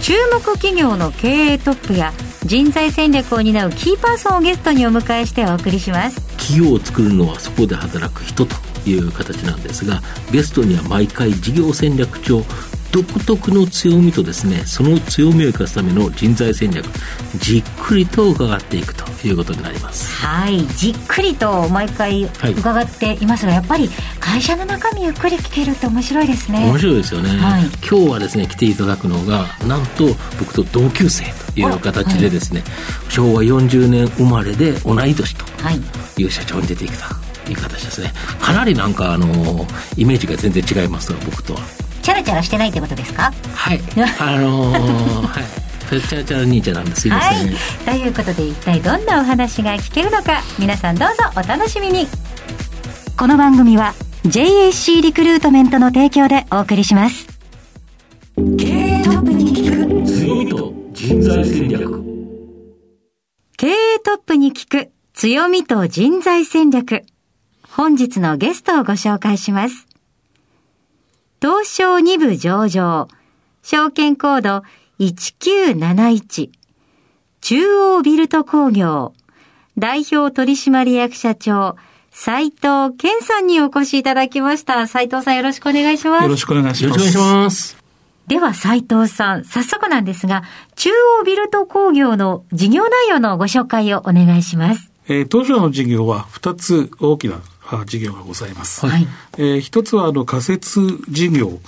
注目企業の経営トップや人材戦略を担うキーパーソンをゲストにお迎えしてお送りします。企業を作るのはそこで働く人という形なんですがゲストには毎回事業戦略長独特の強みとですねその強みを生かすための人材戦略じっくりと伺っていくということになります。はいじっくりと毎回伺っていますが、はい、やっぱり会社の中身ゆっくり聞けるって面白いですね。面白いですよね、はい、今日はですね来ていただくのがなんと僕と同級生という形でですね、はい、昭和40年生まれで同い年とい。う社長に出ていくという形ですね。かなりなんかあのイメージが全然違います僕とはチャラチャラしてないってことですか？はい。あのー、はい。チャラチャラ兄ちゃんなんです。いません、はい、ということで一体どんなお話が聞けるのか？皆さんどうぞお楽しみに。この番組は JAC リクルートメントの提供でお送りします。経営トップに聞く強みと人材戦略。経営トップに聞く強みと人材戦略。本日のゲストをご紹介します東証2部上場、証券コード1971、中央ビルト工業、代表取締役社長、斉藤健さんにお越しいただきました。斉藤さんよろしくお願いします。よろしくお願いします。よろしくお願いします。では斉藤さん、早速なんですが、中央ビルト工業の事業内容のご紹介をお願いします。えー、当初の事業は2つ大きな事業がございます。はい、えー、一つはあの仮設事業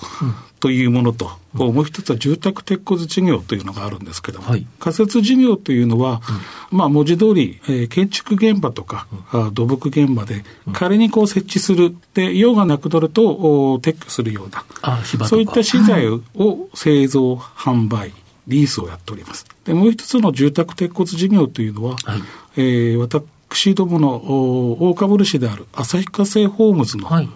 というものと、うん、もう一つは住宅鉄骨事業というのがあるんですけども、はい、仮設事業というのは、うん、まあ文字通り、えー、建築現場とか、うん、土木現場で仮にこう設置する、で、用がなくなるとお撤去するような、そういった資材を製造、販売、リースをやっております。で、もう一つの住宅鉄骨事業というのは、はい、えー、私私どもの大株主である旭化成ホームズの、はい、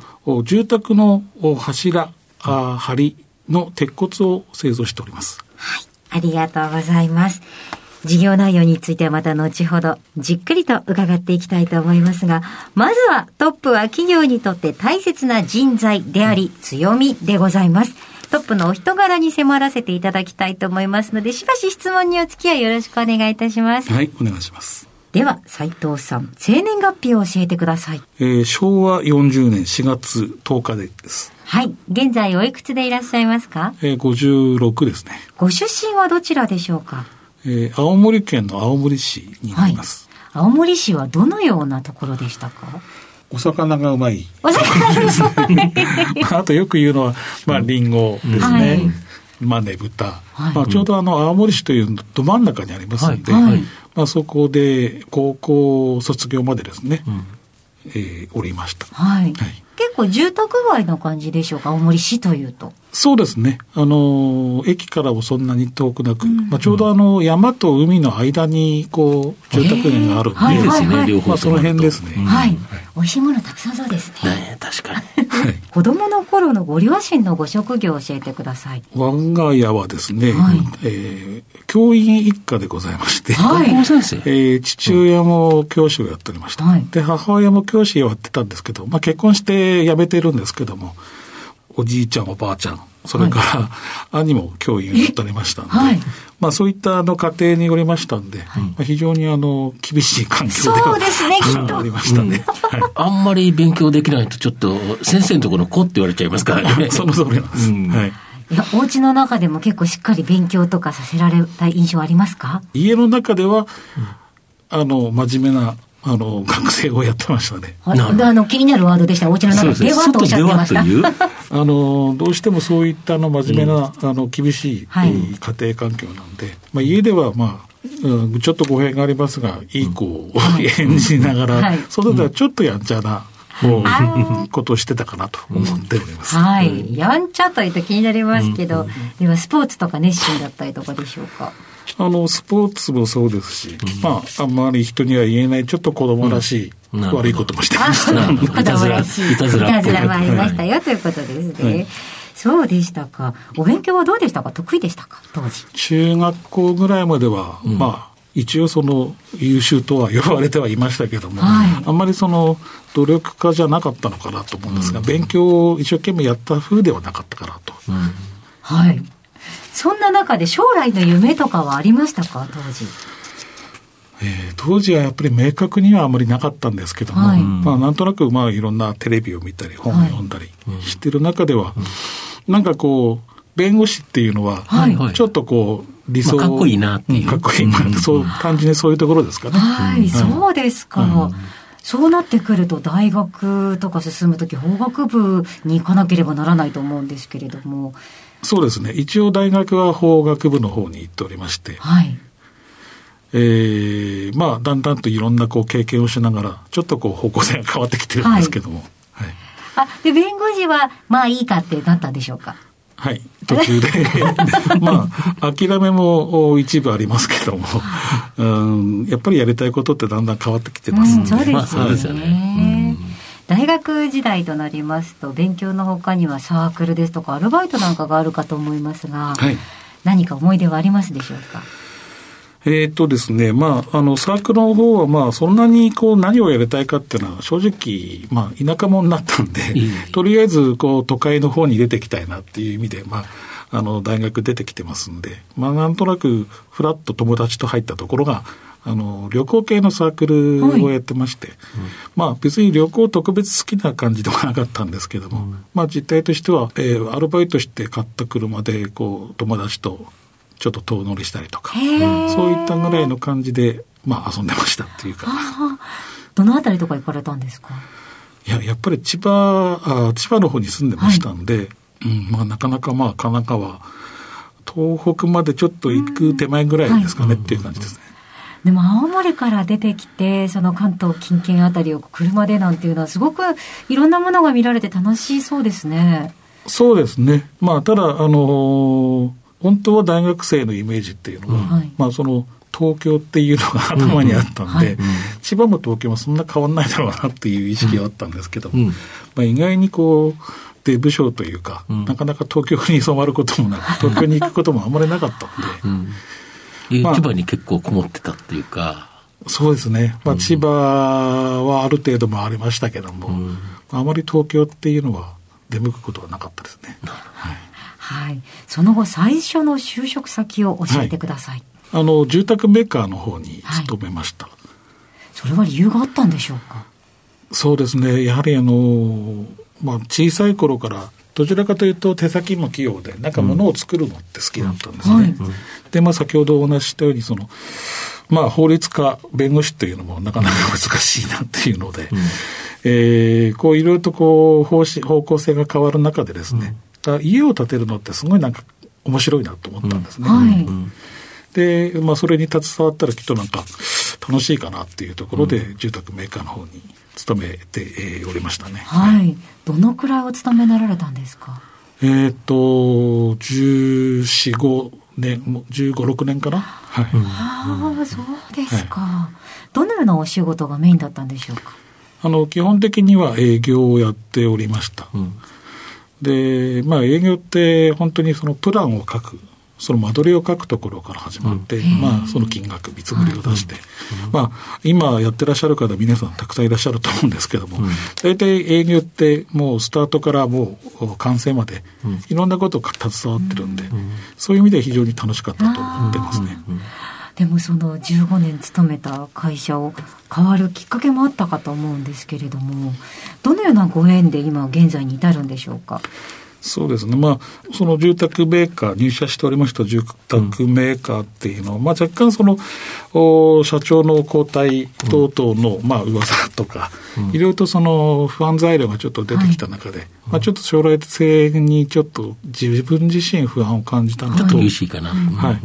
住宅の柱、あ梁の鉄骨を製造しております。はい。ありがとうございます。事業内容についてはまた後ほどじっくりと伺っていきたいと思いますが、まずはトップは企業にとって大切な人材であり強みでございます。トップのお人柄に迫らせていただきたいと思いますので、しばし質問にお付き合いよろしくお願いいたします。はい、お願いします。では、斉藤さん、生年月日を教えてください。えー、昭和40年4月10日です。はい。現在おいくつでいらっしゃいますか？えー、56ですね。ご出身はどちらでしょうか？えー、青森県の青森市になります、はい。青森市はどのようなところでしたか？お魚がうまい。お魚がうまい。あとよく言うのは、まあ、リンゴですね。はいまあねぶた、はい、まあ、ちょうどあの青森市というど真ん中にありますんで、はい、まあ、そこで高校卒業までですね、うん、えー、おりました。はい。はい、結構住宅街の感じでしょうか、青森市というと。そうですね。あの、駅からもそんなに遠くなく、うん、まあ、ちょうどあの、山と海の間に、こう、住宅街があるんで、いいですね、両方。まあ、その辺ですね。はい。美味しいものたくさんそうですね。ね確かに。子供の頃のご両親のご職業を教えてください。我が家はですね、はい、えー、教員一家でございまして、はい、えー、父親も教師をやっておりました。はい、で、母親も教師をやってたんですけど、まあ結婚して辞めてるんですけども、おじいちゃんおばあちゃん、それから、兄も教員をやっておりましたんで、はい、まあそういったあの家庭におりましたんで、はい、まあ、非常にあの厳しい環境ではそうですね、きっと。ありましたね、うんはい。あんまり勉強できないとちょっと先生のところの子って言われちゃいますからね。その通りなんです。うん、はい。いや、お家の中でも結構しっかり勉強とかさせられた印象ありますか？家の中では、あの、真面目なあの、学生をやってましたね。あの、気になるワードでした。お家の中ではとおっしゃってました。あの、どうしてもそういったの真面目な、あの、厳しい、家庭環境なんで、まあ、家ではまあ、うん、ちょっと語弊がありますが、いい子を 演じながら、はい、外ではちょっとやんちゃな、ことをしてたかなと思っております。はい。やんちゃというと気になりますけど、ではスポーツとか熱心だったりとかでしょうか？あの、スポーツもそうですし、うん、まあ、あんまり人には言えない、ちょっと子供らしい、悪いこともしてました。いたずら。いたずら。いたずらもありましたよ、ということですね。はいそうでしたか。お勉強はどうでしたか？得意でしたか？当時。中学校ぐらいまでは、うん、まあ、一応その優秀とは呼ばれてはいましたけども、はい、あんまりその努力家じゃなかったのかなと思うんですが、うん、勉強を一生懸命やった風ではなかったかなと。うん、はい。そんな中で将来の夢とかはありましたか？当時。えー、当時はやっぱり明確にはあまりなかったんですけども、はい、まあなんとなくまあいろんなテレビを見たり本を読んだりしてる中では、はい、なんかこう、弁護士っていうのは、ちょっとこう、理想、まあ、かっこいいなっていう。かっこいいなって、そう、単純にそういうところですかね。はい、そうですか。そうなってくると、大学とか。進むとき、法学部に行かなければならないと思うん。ですけれども。そうですね。一応大学は法学部の方に行っておりまして。はい。えー、まあ、だんだんといろんなこう経験をしながら、ちょっとこう方向性が変わってきてるんですけども。はい。はい、あ、で、弁護士は、まあいいかってなったんでしょうか？はい、途中で まあ、諦めも一部ありますけども、うん、やっぱりやりたいことってだんだん変わってきてますうん、そうですよね。大学時代となりますと、勉強のほかにはサークルですとか、アルバイトなんかがあるかと思いますが、はい、何か思い出はありますでしょうか？えっ、とですね、まあ、あの、サークルの方は、まあ、そんなに、こう、何をやりたいかっていうのは、正直、まあ、田舎者になったんで、とりあえず、こう、都会の方に出てきたいなっていう意味で、まあ、あの、大学出てきてますんで、まあ、なんとなく、ふらっと友達と入ったところが、あの、旅行系のサークルをやってまして、はいうん、まあ別に旅行特別好きな感じではなかったんですけども、うん、まあ実態としては、えー、アルバイトして買った車で、こう、友達とちょっと遠乗りしたりとか、そういったぐらいの感じで、まあ遊んでましたっていうか。どのあたりとか行かれたんですか？いや、やっぱり千葉、あ千葉の方に住んでましたんで、はい、うん、まあなかなかまあ神奈川、東北までちょっと行く手前ぐらいですかねっていう感じですね。でも青森から出てきて、その関東近県あたりを車でなんていうのは、すごくいろんなものが見られて楽しそうですね。そうですね。まあ、ただ、あのー本当は大学生のイメージっていうのは、まあその東京っていうのが 頭にあったんで、千葉も東京もそんな変わんないだろうなっていう意識はあったんですけども、まあ、意外にこう、デブ賞というか、なかなか東京に染まることもなく、東京に行くこともあんまりなかったんで。まあ、千葉に結構こもってたっていうか。そうですね。まあ、千葉はある程度もありましたけども、あまり東京っていうのは出向くことはなかったですね。はいはい。その後、最初の就職先を教えてください。はい、あの、住宅メーカーの方に勤めました、はい、それは理由があったんでしょうか？そうですね。やはりあの、まあ、小さい頃から、どちらかというと手先も器用で、なんか物を作るのって好きだったんですね。うんはい、で、まあ、先ほどお話ししたように、その、まあ、法律家、弁護士っていうのもなかなか難しいなっていうので、うん、えー、こういろいろとこう方針、方向性が変わる中でですね、た家を建てるのってすごいなんか面白いなと思ったんですね。うん。はい、で、まあ、それに携わったらきっとなんか楽しいかなっていうところで、住宅メーカーの方に勤めておりましたね。はい。どのくらいお勤めになられたんですか？えっ、と、14、5年、15、6年かな？はい。ああ、そうですか、はい。どのようなお仕事がメインだったんでしょうか？あの、基本的には営業をやっておりました。うんで、まあ営業って本当にそのプランを書く、その間取りを書くところから始まって、うん、まあその金額、見積もりを出して、うん、まあ今やってらっしゃる方皆さんたくさんいらっしゃると思うんですけども、大体営業ってもうスタートからもう完成までいろんなことを携わってるんで、そういう意味では非常に楽しかったと思ってますね。でもその15年勤めた会社を変わるきっかけもあったかと思うんですけれども、どのようなご縁で今現在に至るんでしょうか？そうですね。まあ、その住宅メーカー、入社しておりました住宅メーカーっていうのは、うん、まあ若干その、お社長の交代等々の、うん、まあ噂とか、いろいろとその不安材料がちょっと出てきた中で、はい、まあちょっと将来性にちょっと自分自身不安を感じたのと。ちょっと厳しいかな。はい。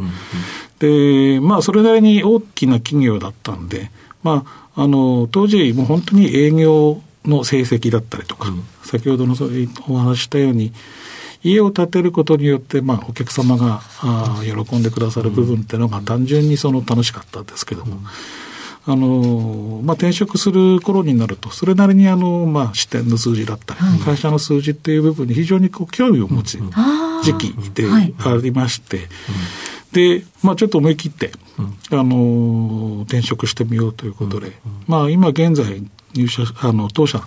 で、まあ、それなりに大きな企業だったんで、まあ、あの、当時、もう本当に営業の成績だったりとか、うん、先ほどのそういうお話したように、家を建てることによって、まあ、お客様があ喜んでくださる部分っていうのが単純にその楽しかったんですけども、あの、まあ、転職する頃になると、それなりにあの、まあ、支店の数字だったり、はい、会社の数字っていう部分に非常にこう興味を持つ時期でありまして、で、まあ、ちょっと思い切って、あの、転職してみようということで、まあ、今現在入社、あの、当社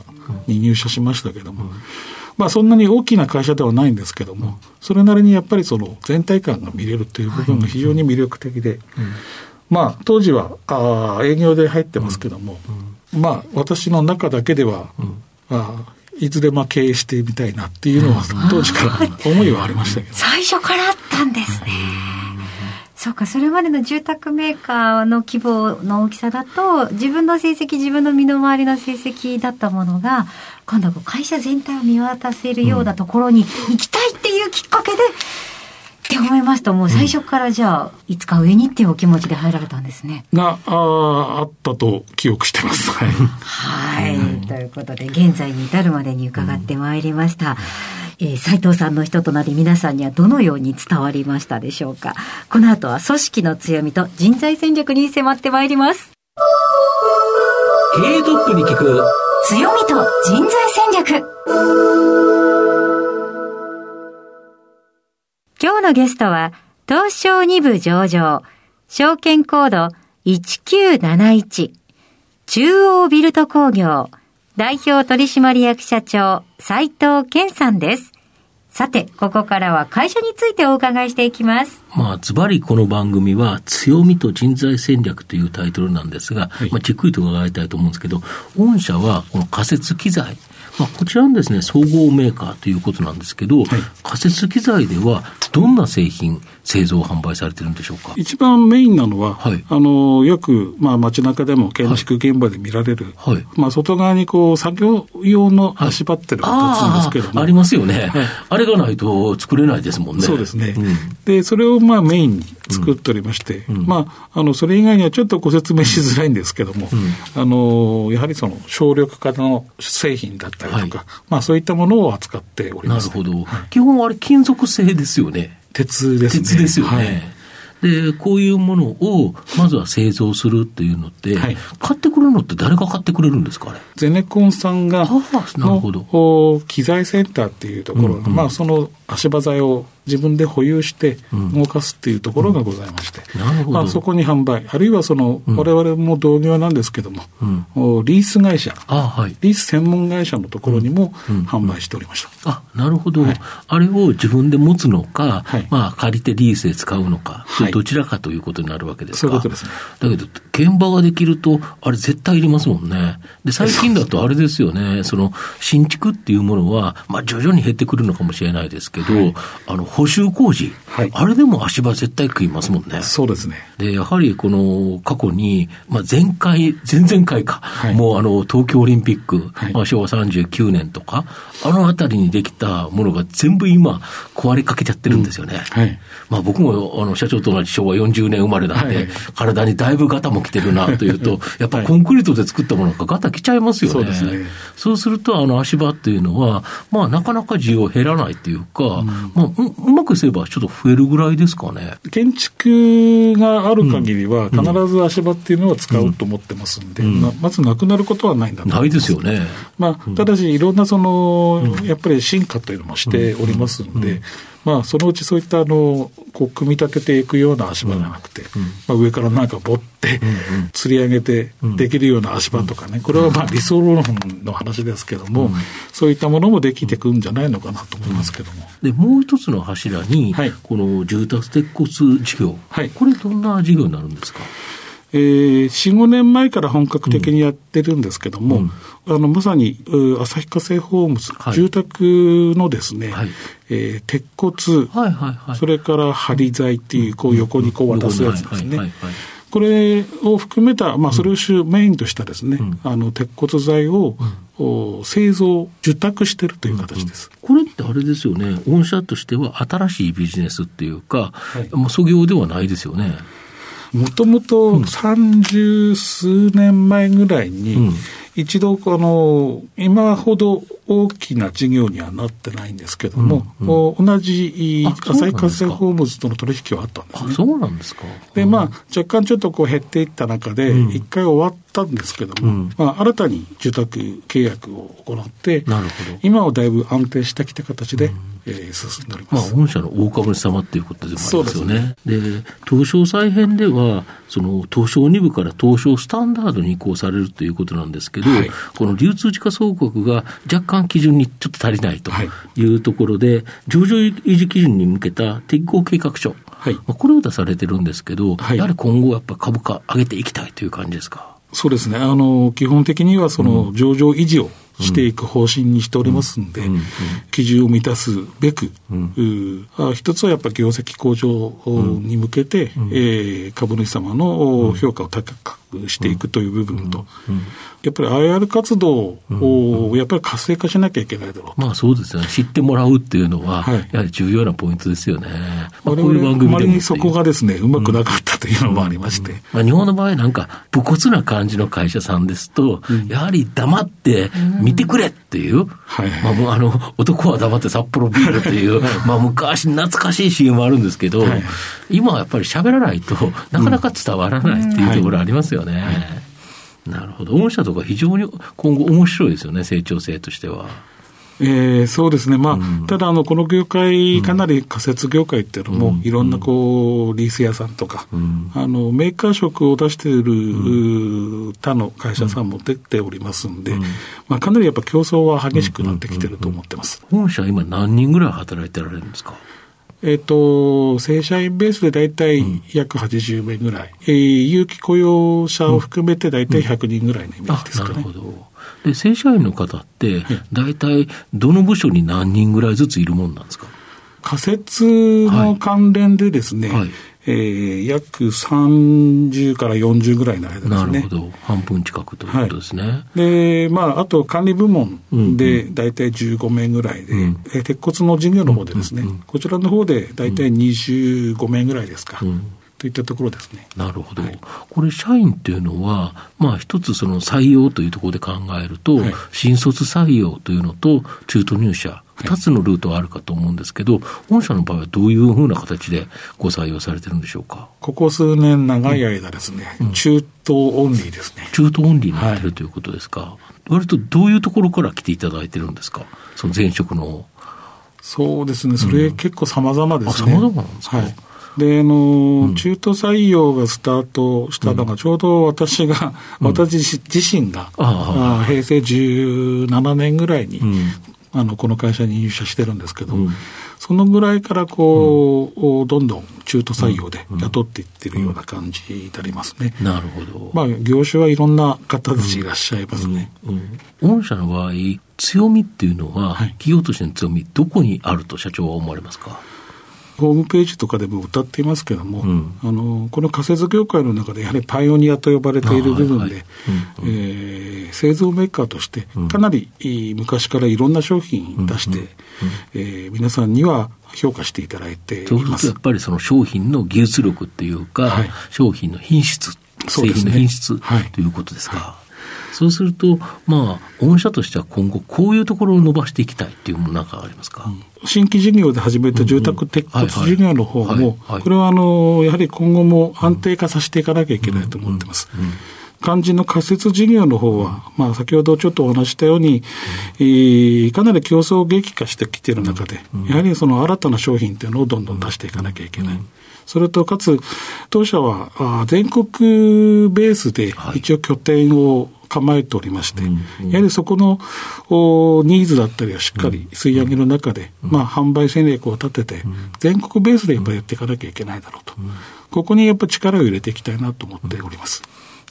に入社しましたけども、まあそんなに大きな会社ではないんですけども、それなりにやっぱりその全体感が見れるという部分が非常に魅力的で、まあ当時はあ営業で入ってますけども、まあ私の中だけでは、あいずれまあ経営してみたいなっていうのは当時から思いはありましたけど。最初からあったんですね。そうか、それまでの住宅メーカーの規模の大きさだと、自分の成績、自分の身の回りの成績だったものが、今度は会社全体を見渡せるようなところに行きたいっていうきっかけで、って思いますと、もう最初からじゃあ、いつか上にっていうお気持ちで入られたんですね。が、ああったと記憶してます。はい。はい。ということで、現在に至るまでに伺ってまいりました。うんえー、斉藤さんの人となり皆さんにはどのように伝わりましたでしょうか。この後は組織の強みと人材戦略に迫ってまいります。経営トップに聞く。強みと人材戦略。今日のゲストは東証2部上場証券コード1971中央ビルト工業代表取締役社長、斉藤健さんです。さて、ここからは会社についてお伺いしていきます。まあ、ズバリこの番組は、強みと人材戦略というタイトルなんですが、はい、まあ、じっくりと伺いたいと思うんですけど、御社はこの仮設機材、まあ、こちらのですね、総合メーカーということなんですけど、はい、仮設機材ではどんな製品、製造、販売されてるんでしょうか？一番メインなのは、はい、あの、よく、まあ、街中でも建築現場で見られる、はい、まあ、外側にこう、作業用の足場ってる形ですけども、あありますよね、あれがないと作れないですもんね。そうですね。うん、で、それをまあ、メインに作っておりまして、うん、まあ、あの、それ以外にはちょっとご説明しづらいんですけども、うん、あの、やはりその、省力化の製品だったりとか、まあ、そういったものを扱っております。なるほど。基本あれ金属製ですよね。鉄ですね。鉄ですよね。はいで、こういうものを、まずは製造するっていうのって、はい、買ってくるのって誰が買ってくれるんですか、あれ？ゼネコンさんが、なるほど。機材センターっていうところ、うんうん、まあ、その足場材を自分で保有して動かすっていうところがございまして、うん、まあ、そこに販売、あるいはその、われわれも同業なんですけども、うん、リース会社、はい、リース専門会社のところにも販売しておりました。あ、なるほど、はい、あれを自分で持つのか、はい、まあ、借りてリースで使うのか、はい、どちらかということになるわけですか？そういうことですね。だけど、現場ができると、あれ絶対いりますもんね。で、最近だとあれですよね、その、新築っていうものは、まあ、徐々に減ってくるのかもしれないですけど、あの、補修工事、はい、あれでも足場絶対食いますもんね。そうですね。で、やはりこの過去に、まあ、前回、前々回か、はい、もうあの、東京オリンピック、はい、まあ、昭和39年とか、あのあたりにできたものが全部今、壊れかけちゃってるんですよね。うん、はい。まあ、僕も、あの、社長と同じ昭和40年生まれなんで、はい、体にだいぶガタも来てるなというと、やっぱコンクリートで作ったものがガタ来ちゃいますよね。そうですね。そうすると、あの、足場っていうのは、まあ、なかなか需要減らないっていうか、うん、まあ、ううまくすればちょっと増えるぐらいですかね。建築がある限りは、必ず足場っていうのは使うと思ってますんで、うん。ままずなくなることはないんだとないですよね。まあ、ただし、いろんなその、やっぱり進化というのもしておりますんで、まあ、そのうちそういったあのこう組み立てていくような足場じゃなくて、うん、まあ、上からなんかぼって、吊り上げてできるような足場とかね、これはまあ理想論の話ですけども、そういったものもできてくんじゃないのかなと思いますけども。でもう一つの柱に、はい、この住宅鉄骨事業、はい、これ、どんな事業になるんですか？えー、4、5年前から本格的にやってるんですけども、うん、あのまさに旭化成ホームズ、はい、住宅のですね、はい、えー、鉄骨、はいはいはい、それから張材っていう、こう横にこう渡すやつですね。これを含めた、まあ、それを主メインとしたですね、うん、あの鉄骨材を、うん、製造、受託してるという形です、うん、これってあれですよね、御社としては新しいビジネスっていうか、はい、もう創業ではないですよね。もともと三十数年前ぐらいに、一度、あの、今ほど大きな事業にはなってないんですけども、うんうん、同じ浅い活性鉱物との取引はあったんですね。そうなんですか。で、まあ、若干ちょっとこう減っていった中で、一回終わったんですけども、うん、まあ、新たに住宅契約を行って、なるほど今はだいぶ安定してきた形で、うん、えー、進んでおります。まあ、御社の大株主様っていうことでもありますよね。で、ね、東証再編では、その東証2部から東証スタンダードに移行されるということなんですけど、はい、この流通時価総額が若干基準にちょっと足りないとい。うところで、はい、上場維持基準に向けた適合計画書、はい、これを出されてるんですけど、やはり今後やっぱ株価上げていきたいという感じですか？そうですね。あの、基本的にはその上場維持をしていく方針にしておりますんで、基準を満たすべく、一つはやっぱり業績向上に向けて、え株主様の評価を高くしていくという部分と、やっぱり IR 活動をやっぱり活性化しなきゃいけないだろうまあそうですよね。知ってもらうっていうのは、やはり重要なポイントですよね。まあ、こういう番組であまりにそこがですね、うまくなかったというのもありまして。まあ日本の場合なんか、武骨な感じの会社さんですと、やはり黙って見てくれっていう、はいまあ、もうあの、男は黙って札幌ビールっていう、まあ昔懐かしい CM あるんですけど、はい、今はやっぱり喋らないとなかなか伝わらないっていうところありますよね。はいなるほど。御社とか非常に今後面白いですよね、成長性としては。えー、そうですね、まあ、うん、ただあの、この業界、かなり仮設業界っていうのも、うん、いろんなこうリース屋さんとか、うん、あのメーカー職を出している、他の会社さんも出ておりますんで、まあ、かなりやっぱ競争は激しくなってきてると思ってます。本社、今、何人ぐらい働いてられるんですか？えっ、ー、と、正社員ベースで大体約80名ぐらい、うん、えー、有期雇用者を含めて大体100人ぐらいのイメージですかね。なるほど。で、正社員の方って、大体どの部署に何人ぐらいずついるもんなんですか？仮設の関連でですね、はいはいえー、約30から40ぐらいの間ですね。なるほど。半分近くということですね。はい、で、まあ、あと管理部門で大体15名ぐらいで、うんうん、え鉄骨の事業の方でですね、うんうんうん、こちらの方で大体25名ぐらいですか。うんといったところですね。なるほど。はい、これ、社員っていうのは、まあ、一つその採用というところで考えると、はい、新卒採用というのと、中途入社、二つのルートがあるかと思うんですけど、御社の場合はどういうふうな形でご採用されてるんでしょうか？ここ数年長い間ですね、うん、中東オンリーですね。中東オンリーになってるということですか？はい、割とどういうところから来ていただいてるんですか？その前職の。そうですね、それ結構様々ですね。様々なんですか、はいで、あの、うん、中途採用がスタートしたのが、ちょうど私が、うん、私自身が、あ平成17年ぐらいに、あの、この会社に入社してるんですけど、うん、そのぐらいからこう、うん、どんどん中途採用で雇っていってるような感じになりますね。なるほど。まあ、業種はいろんな方たちいらっしゃいますね。御社の場合、強みっていうのは、はい、企業としての強み、どこにあると社長は思われますか？ホームページとかでも歌っていますけれども、うん、あのこの仮設業界の中でやはりパイオニアと呼ばれている部分で、製造メーカーとしてかなり昔からいろんな商品出して、えー、皆さんには評価していただいています。やっぱりその商品の技術力っていうか、はい、商品の品質、製品の品質、ということですか。はいそうすると、まあ、御社としては今後、こういうところを伸ばしていきたいっていうものなんかありますか、うん、新規事業で始めた住宅鉄骨事業の方も、これはあのやはり今後も安定化させていかなきゃいけないと思ってます。肝心の仮設事業の方は、まあ、先ほどちょっとお話したように、えー、かなり競争激化してきている中で、やはりその新たな商品っていうのをどんどん出していかなきゃいけない。それとかつ、当社は全国ベースで一応拠点を構えておりまして、やはりそこのニーズだったりをしっかり吸い上げる中で、まあ、販売戦略を立てて、全国ベースでやっぱりやっていかなきゃいけないだろうと、ここにやっぱり力を入れていきたいなと思っております。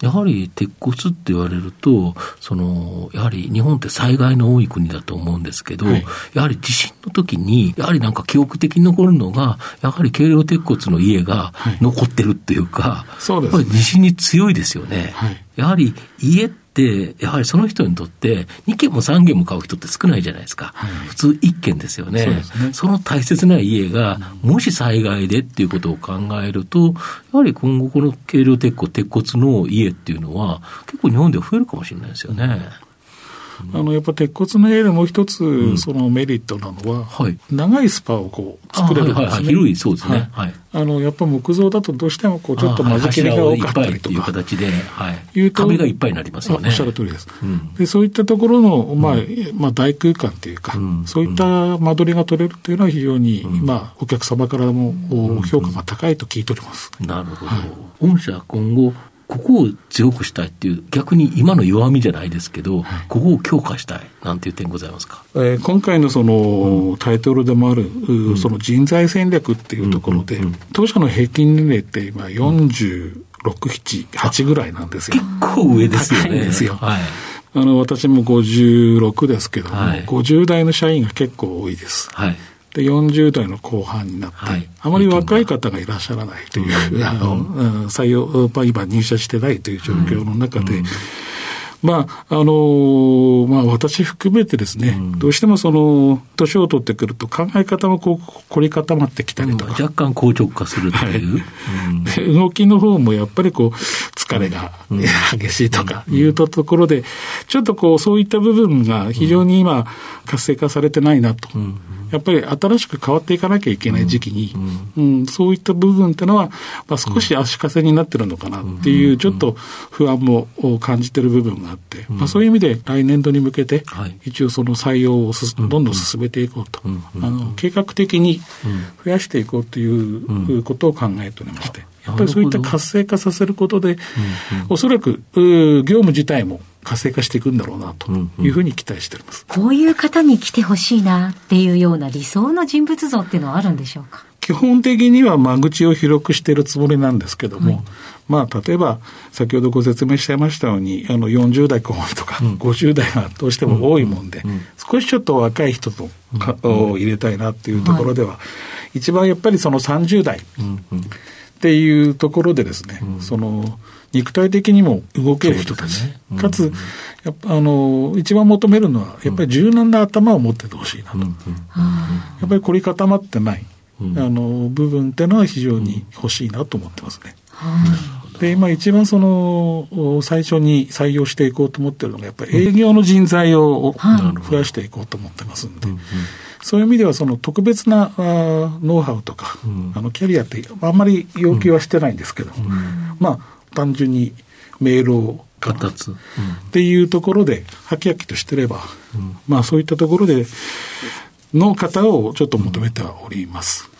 やはり鉄骨って言われると、その、やはり日本って災害の多い国だと思うんですけど、はい、やはり地震の時に、やはりなんか記憶的に残るのが、やはり軽量鉄骨の家が残ってるっていうか、はい、そうです、ね、地震に強いですよね。はい、やはり家ってで、やはりその人にとって、2軒も3軒も買う人って少ないじゃないですか。はい、普通1軒ですよね。そねその大切な家が、もし災害でっていうことを考えると、やはり今後この軽量鉄骨、鉄骨の家っていうのは、結構日本では増えるかもしれないですよね。あのやっぱ鉄骨の家でもう一つ、そのメリットなのは、はい、長いスパをこう作れるんですね。はいはい、広い、そうですね。はい。あのやっぱ木造だとどうしてもこうちょっと間仕切りが多かったりとか。いう形で、はい。いうと壁がいっぱいになりますよね。おっしゃる通りです。うん、でそういったところの、まあ、まあ大空間っていうか、うん、そういった間取りが取れるっていうのは非常に、うん、まあお客様からも評価が高いと聞いております。なるほど。御社今後ここを強くしたいっていう、逆に今の弱みじゃないですけど、はい、ここを強化したいなんていう点ございますか、えー、今回のその、うん、タイトルでもある、うん、その人材戦略っていうところで、うんうん、当社の平均年齢って今46、7、8ぐらいなんですよ。結構上ですよね。ですよ。はい。あの、私も56ですけども、はい、50代の社員が結構多いです。はい。で、40代の後半になって、はい、あまり若い方がいらっしゃらないという、あの、採用、今入社してないという状況の中で、まあ、あのまあ、私含めてですね、うん、どうしてもその、年を取ってくると考え方もこう、凝り固まってきたりとか。若干硬直化するという。はい、動きの方もやっぱりこう、疲れが激しいとかいうところで、ちょっとこう、そういった部分が非常に今、活性化されてないなと。うんやっぱり新しく変わっていかなきゃいけない時期に、うん、うん、そういった部分っていうのは、まあ、少し足かせになってるのかなっていう、ちょっと不安も感じてる部分があって、まあ、そういう意味で来年度に向けて、一応その採用をどんどん進めていこうと、あの計画的に増やしていこうということを考えておりまして。やっぱりそういった活性化させることで、おそらく業務自体も活性化していくんだろうなというふうに期待しております、うんうん、こういう方に来てほしいなっていうような理想の人物像っていうのはあるんでしょうか？基本的には間口を広くしているつもりなんですけども、はい、まあ、例えば、先ほどご説明しちゃいましたように、あの、40代後半とか、50代がどうしても多いもんで、少しちょっと若い人とか、を入れたいなっていうところでは、はい、一番やっぱりその30代っていうところでですね、その、肉体的にも動ける人たち、ねうん、かつ、やっぱあの、一番求めるのは、やっぱり柔軟な頭を持っててほしいなと。やっぱり凝り固まってない、あの、部分っていうのは非常に欲しいなと思ってますね。で、今一番その、最初に採用していこうと思ってるのが、やっぱり営業の人材を増やしていこうと思ってますんで、そういう意味では、その特別なあノウハウとか、あのキャリアってあんまり要求はしてないんですけど、まあ、単純にメールを形つ、うん、っていうところで、はきはきとしてれば、うん、まあそういったところで、の方をちょっと求めております。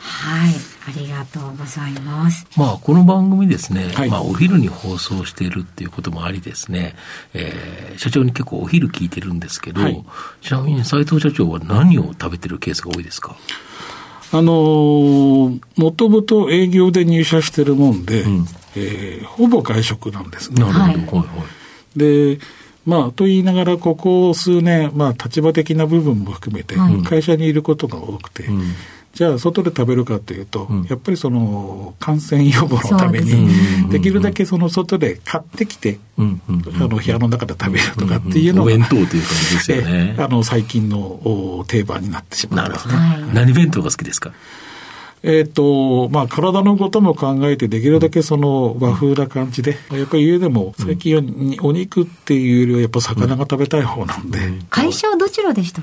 はい。ありがとうございます。まあ、この番組ですね、はい、まあ、お昼に放送しているっていうこともありですね、えー、社長に結構お昼聞いてるんですけど、はい、ちなみに斉藤社長は何を食べてるケースが多いですか？あのー、もともと営業で入社してるもんで、うん、えー、ほぼ外食なんですね。なるほど。はい。はい、で、まあ、と言いながら、ここ数年、まあ、立場的な部分も含めて、会社にいることが多くて、うん。じゃあ、外で食べるかというと、うん、やっぱりその感染予防のために、できるだけその外で買ってきて、あの部屋の中で食べるとかっていうのが、お弁当という感じですよね。あの最近の定番になってしまいますね。何弁当が好きですか？えっ、と、まあ、体のことも考えて、できるだけその和風な感じで、やっぱり家でも最近はお肉っていうよりは、やっぱ魚が食べたい方なんで。会社はどちらでした？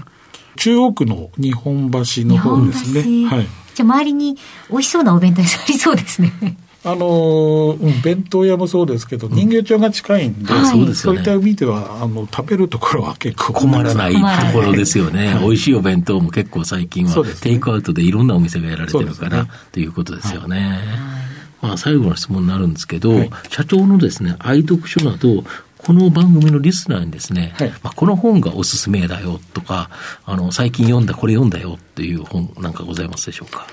中央区の日本橋の方ですね。はい。じゃあ周りに美味しそうなお弁当屋さんありそうですね。あの弁当屋もそうですけど、人形町が近いんで、うん、そうそういった意味では、あの、食べるところは結構困らない。ところですよね。はい、美味しいお弁当も結構最近は、テイクアウトでいろんなお店がやられてるから、ね、ということですよね。はい。まあ、最後の質問になるんですけど、はい、社長のですね、愛読書など、この番組のリスナーにですね、はい、まあ、この本がおすすめだよとか、あの、最近読んだ、これ読んだよっていう本なんかございますでしょうか？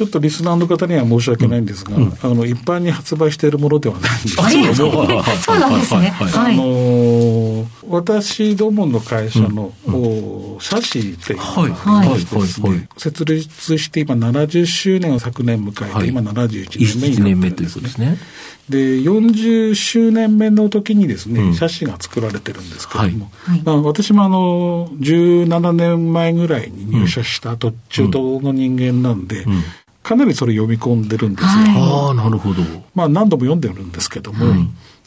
ちょっとリスナーの方には申し訳ないんですが、うん、あの一般に発売しているものではないんです。けどそうなんですね。あの私どもの会社の、うん、社史っていうのがありましてですね、設立して今70周年を昨年迎えて、はい、今71年目になってるんですね。で、40周年目の時にですね、うん、写真が作られてるんですけども、はい、まあ、私もあの、17年前ぐらいに入社した途中東の人間なんで、うんうん、かなりそれ読み込んでるんですよ。はい、ああ、なるほど。まあ何度も読んでるんですけども、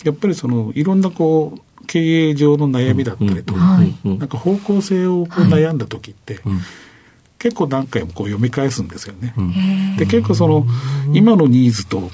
やっぱりその、いろんなこう、経営上の悩みだったりとか、なんか方向性をこう悩んだ時って、結構何回もこう読み返すんですよね。で結構その今のニーズと、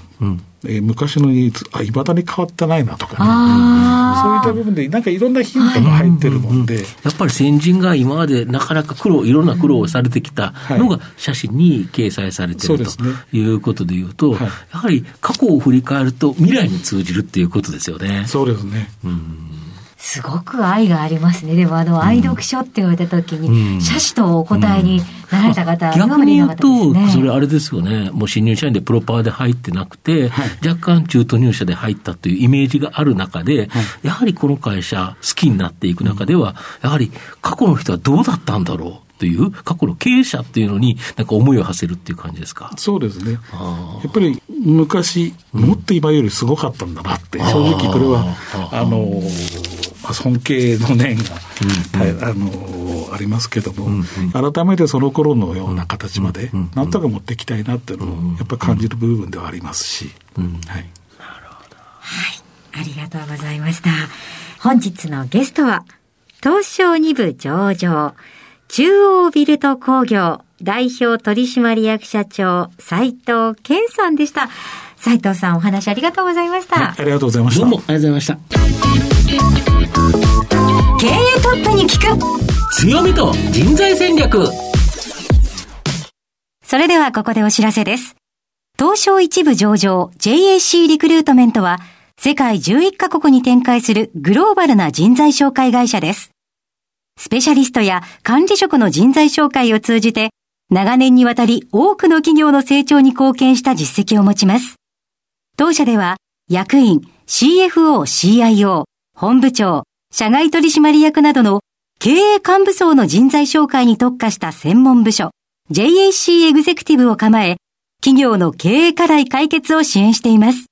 えー、昔のニーズあいまだに変わってないなとかね。そういった部分でなんかいろんなヒントが入ってるもんで、はいやっぱり先人が今までなかなか苦労いろんな苦労をされてきたのが写真に掲載されてる、ということでいうと、はい、やはり過去を振り返ると未来に通じるっていうことですよね。そうですね、うんすごく愛がありますね。でもあの、愛読書って言われたときに、うん、写真とお答えになられた方、うん、逆に言うと、それあれですよね。もう新入社員でプロパーで入ってなくて、はい、若干中途入社で入ったというイメージがある中で、はい、やはりこの会社好きになっていく中では、やはり過去の人はどうだったんだろう。という過去の経営者っていうのになんか思いを馳せるっていう感じですか？そうですね。やっぱり昔、もっと今よりすごかったんだなって、正直これは、あのまあ、尊敬の念が、うんあのありますけども、うんうん、改めてその頃のような形まで、なんとか持っていきたいなっていうのを、やっぱり感じる部分ではありますし。はい。なるほど。はい。ありがとうございました。本日のゲストは、東証2部上場、中央ビルト工業代表取締役社長、斉藤健さんでした。斉藤さんお話ありがとうございました、はい、ありがとうございました。どうもありがとうございました。経営トップに聞く強みと人材戦略それではここでお知らせです。東証一部上場 JAC リクルートメントは世界11カ国に展開するグローバルな人材紹介会社です。スペシャリストや管理職の人材紹介を通じて長年にわたり多くの企業の成長に貢献した実績を持ちます。当社では、役員、CFO、CIO、本部長、社外取締役などの経営幹部層の人材紹介に特化した専門部署、JAC エグゼクティブを構え、企業の経営課題解決を支援しています。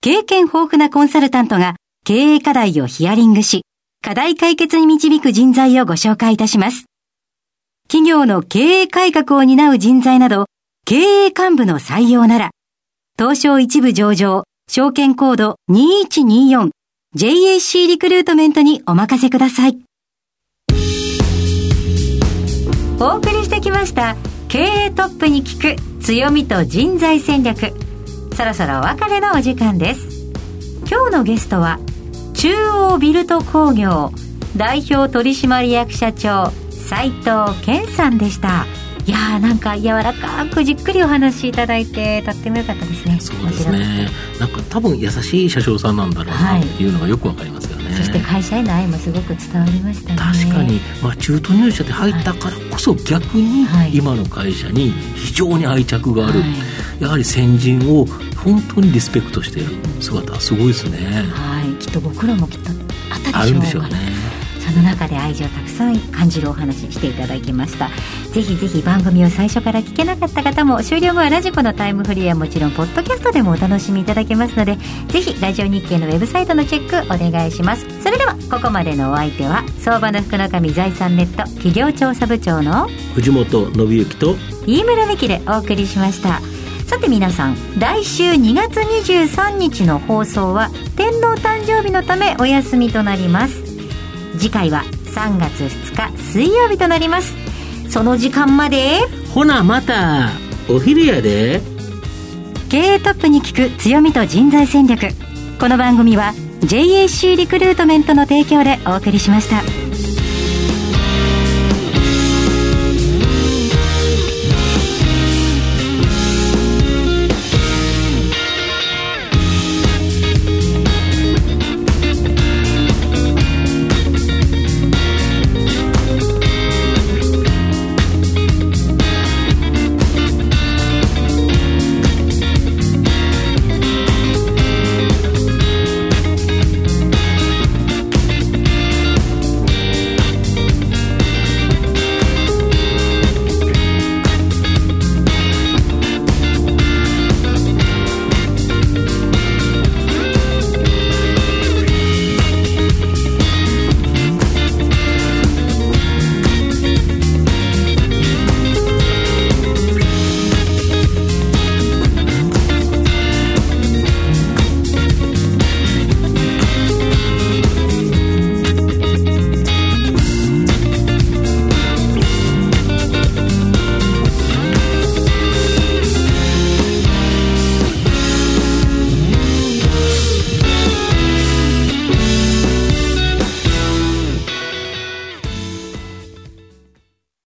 経験豊富なコンサルタントが経営課題をヒアリングし、課題解決に導く人材をご紹介いたします。企業の経営改革を担う人材など、経営幹部の採用なら、東証一部上場、証券コード 2124JAC リクルートメントにお任せください。お送りしてきました経営トップに聞く強みと人材戦略。そろそろお別れのお時間です。今日のゲストは中央ビルト工業代表取締役社長斉藤健さんでした。いやーなんか柔らかくじっくりお話しいただいてとってもよかったですね。そうですね。なんか多分優しい車掌さんなんだろうなっていうのがよくわかりますよね、はい、そして会社への愛もすごく伝わりましたね。確かに、まあ、中途入社で入ったからこそ逆に今の会社に非常に愛着がある、はい、やはり先人を本当にリスペクトしている姿すごいですね。はい。きっと僕らもきっとあるんでしょうねその中で愛情をたくさん感じるお話していただきました。ぜひぜひ番組を最初から聞けなかった方も終了後はラジコのタイムフリーはもちろんポッドキャストでもお楽しみいただけますのでぜひラジオ日経のウェブサイトのチェックお願いします。それではここまでのお相手は相場の福の神財産ネット企業調査部長の藤本信之と飯村美希でお送りしました。さて皆さん来週2月23日の放送は天皇誕生日のためお休みとなります次回は3月2日水曜日となります。その時間まで。ほなまたお昼やで。経営トップに聞く強みと人材戦略。この番組は JAC リクルートメントの提供でお送りしました。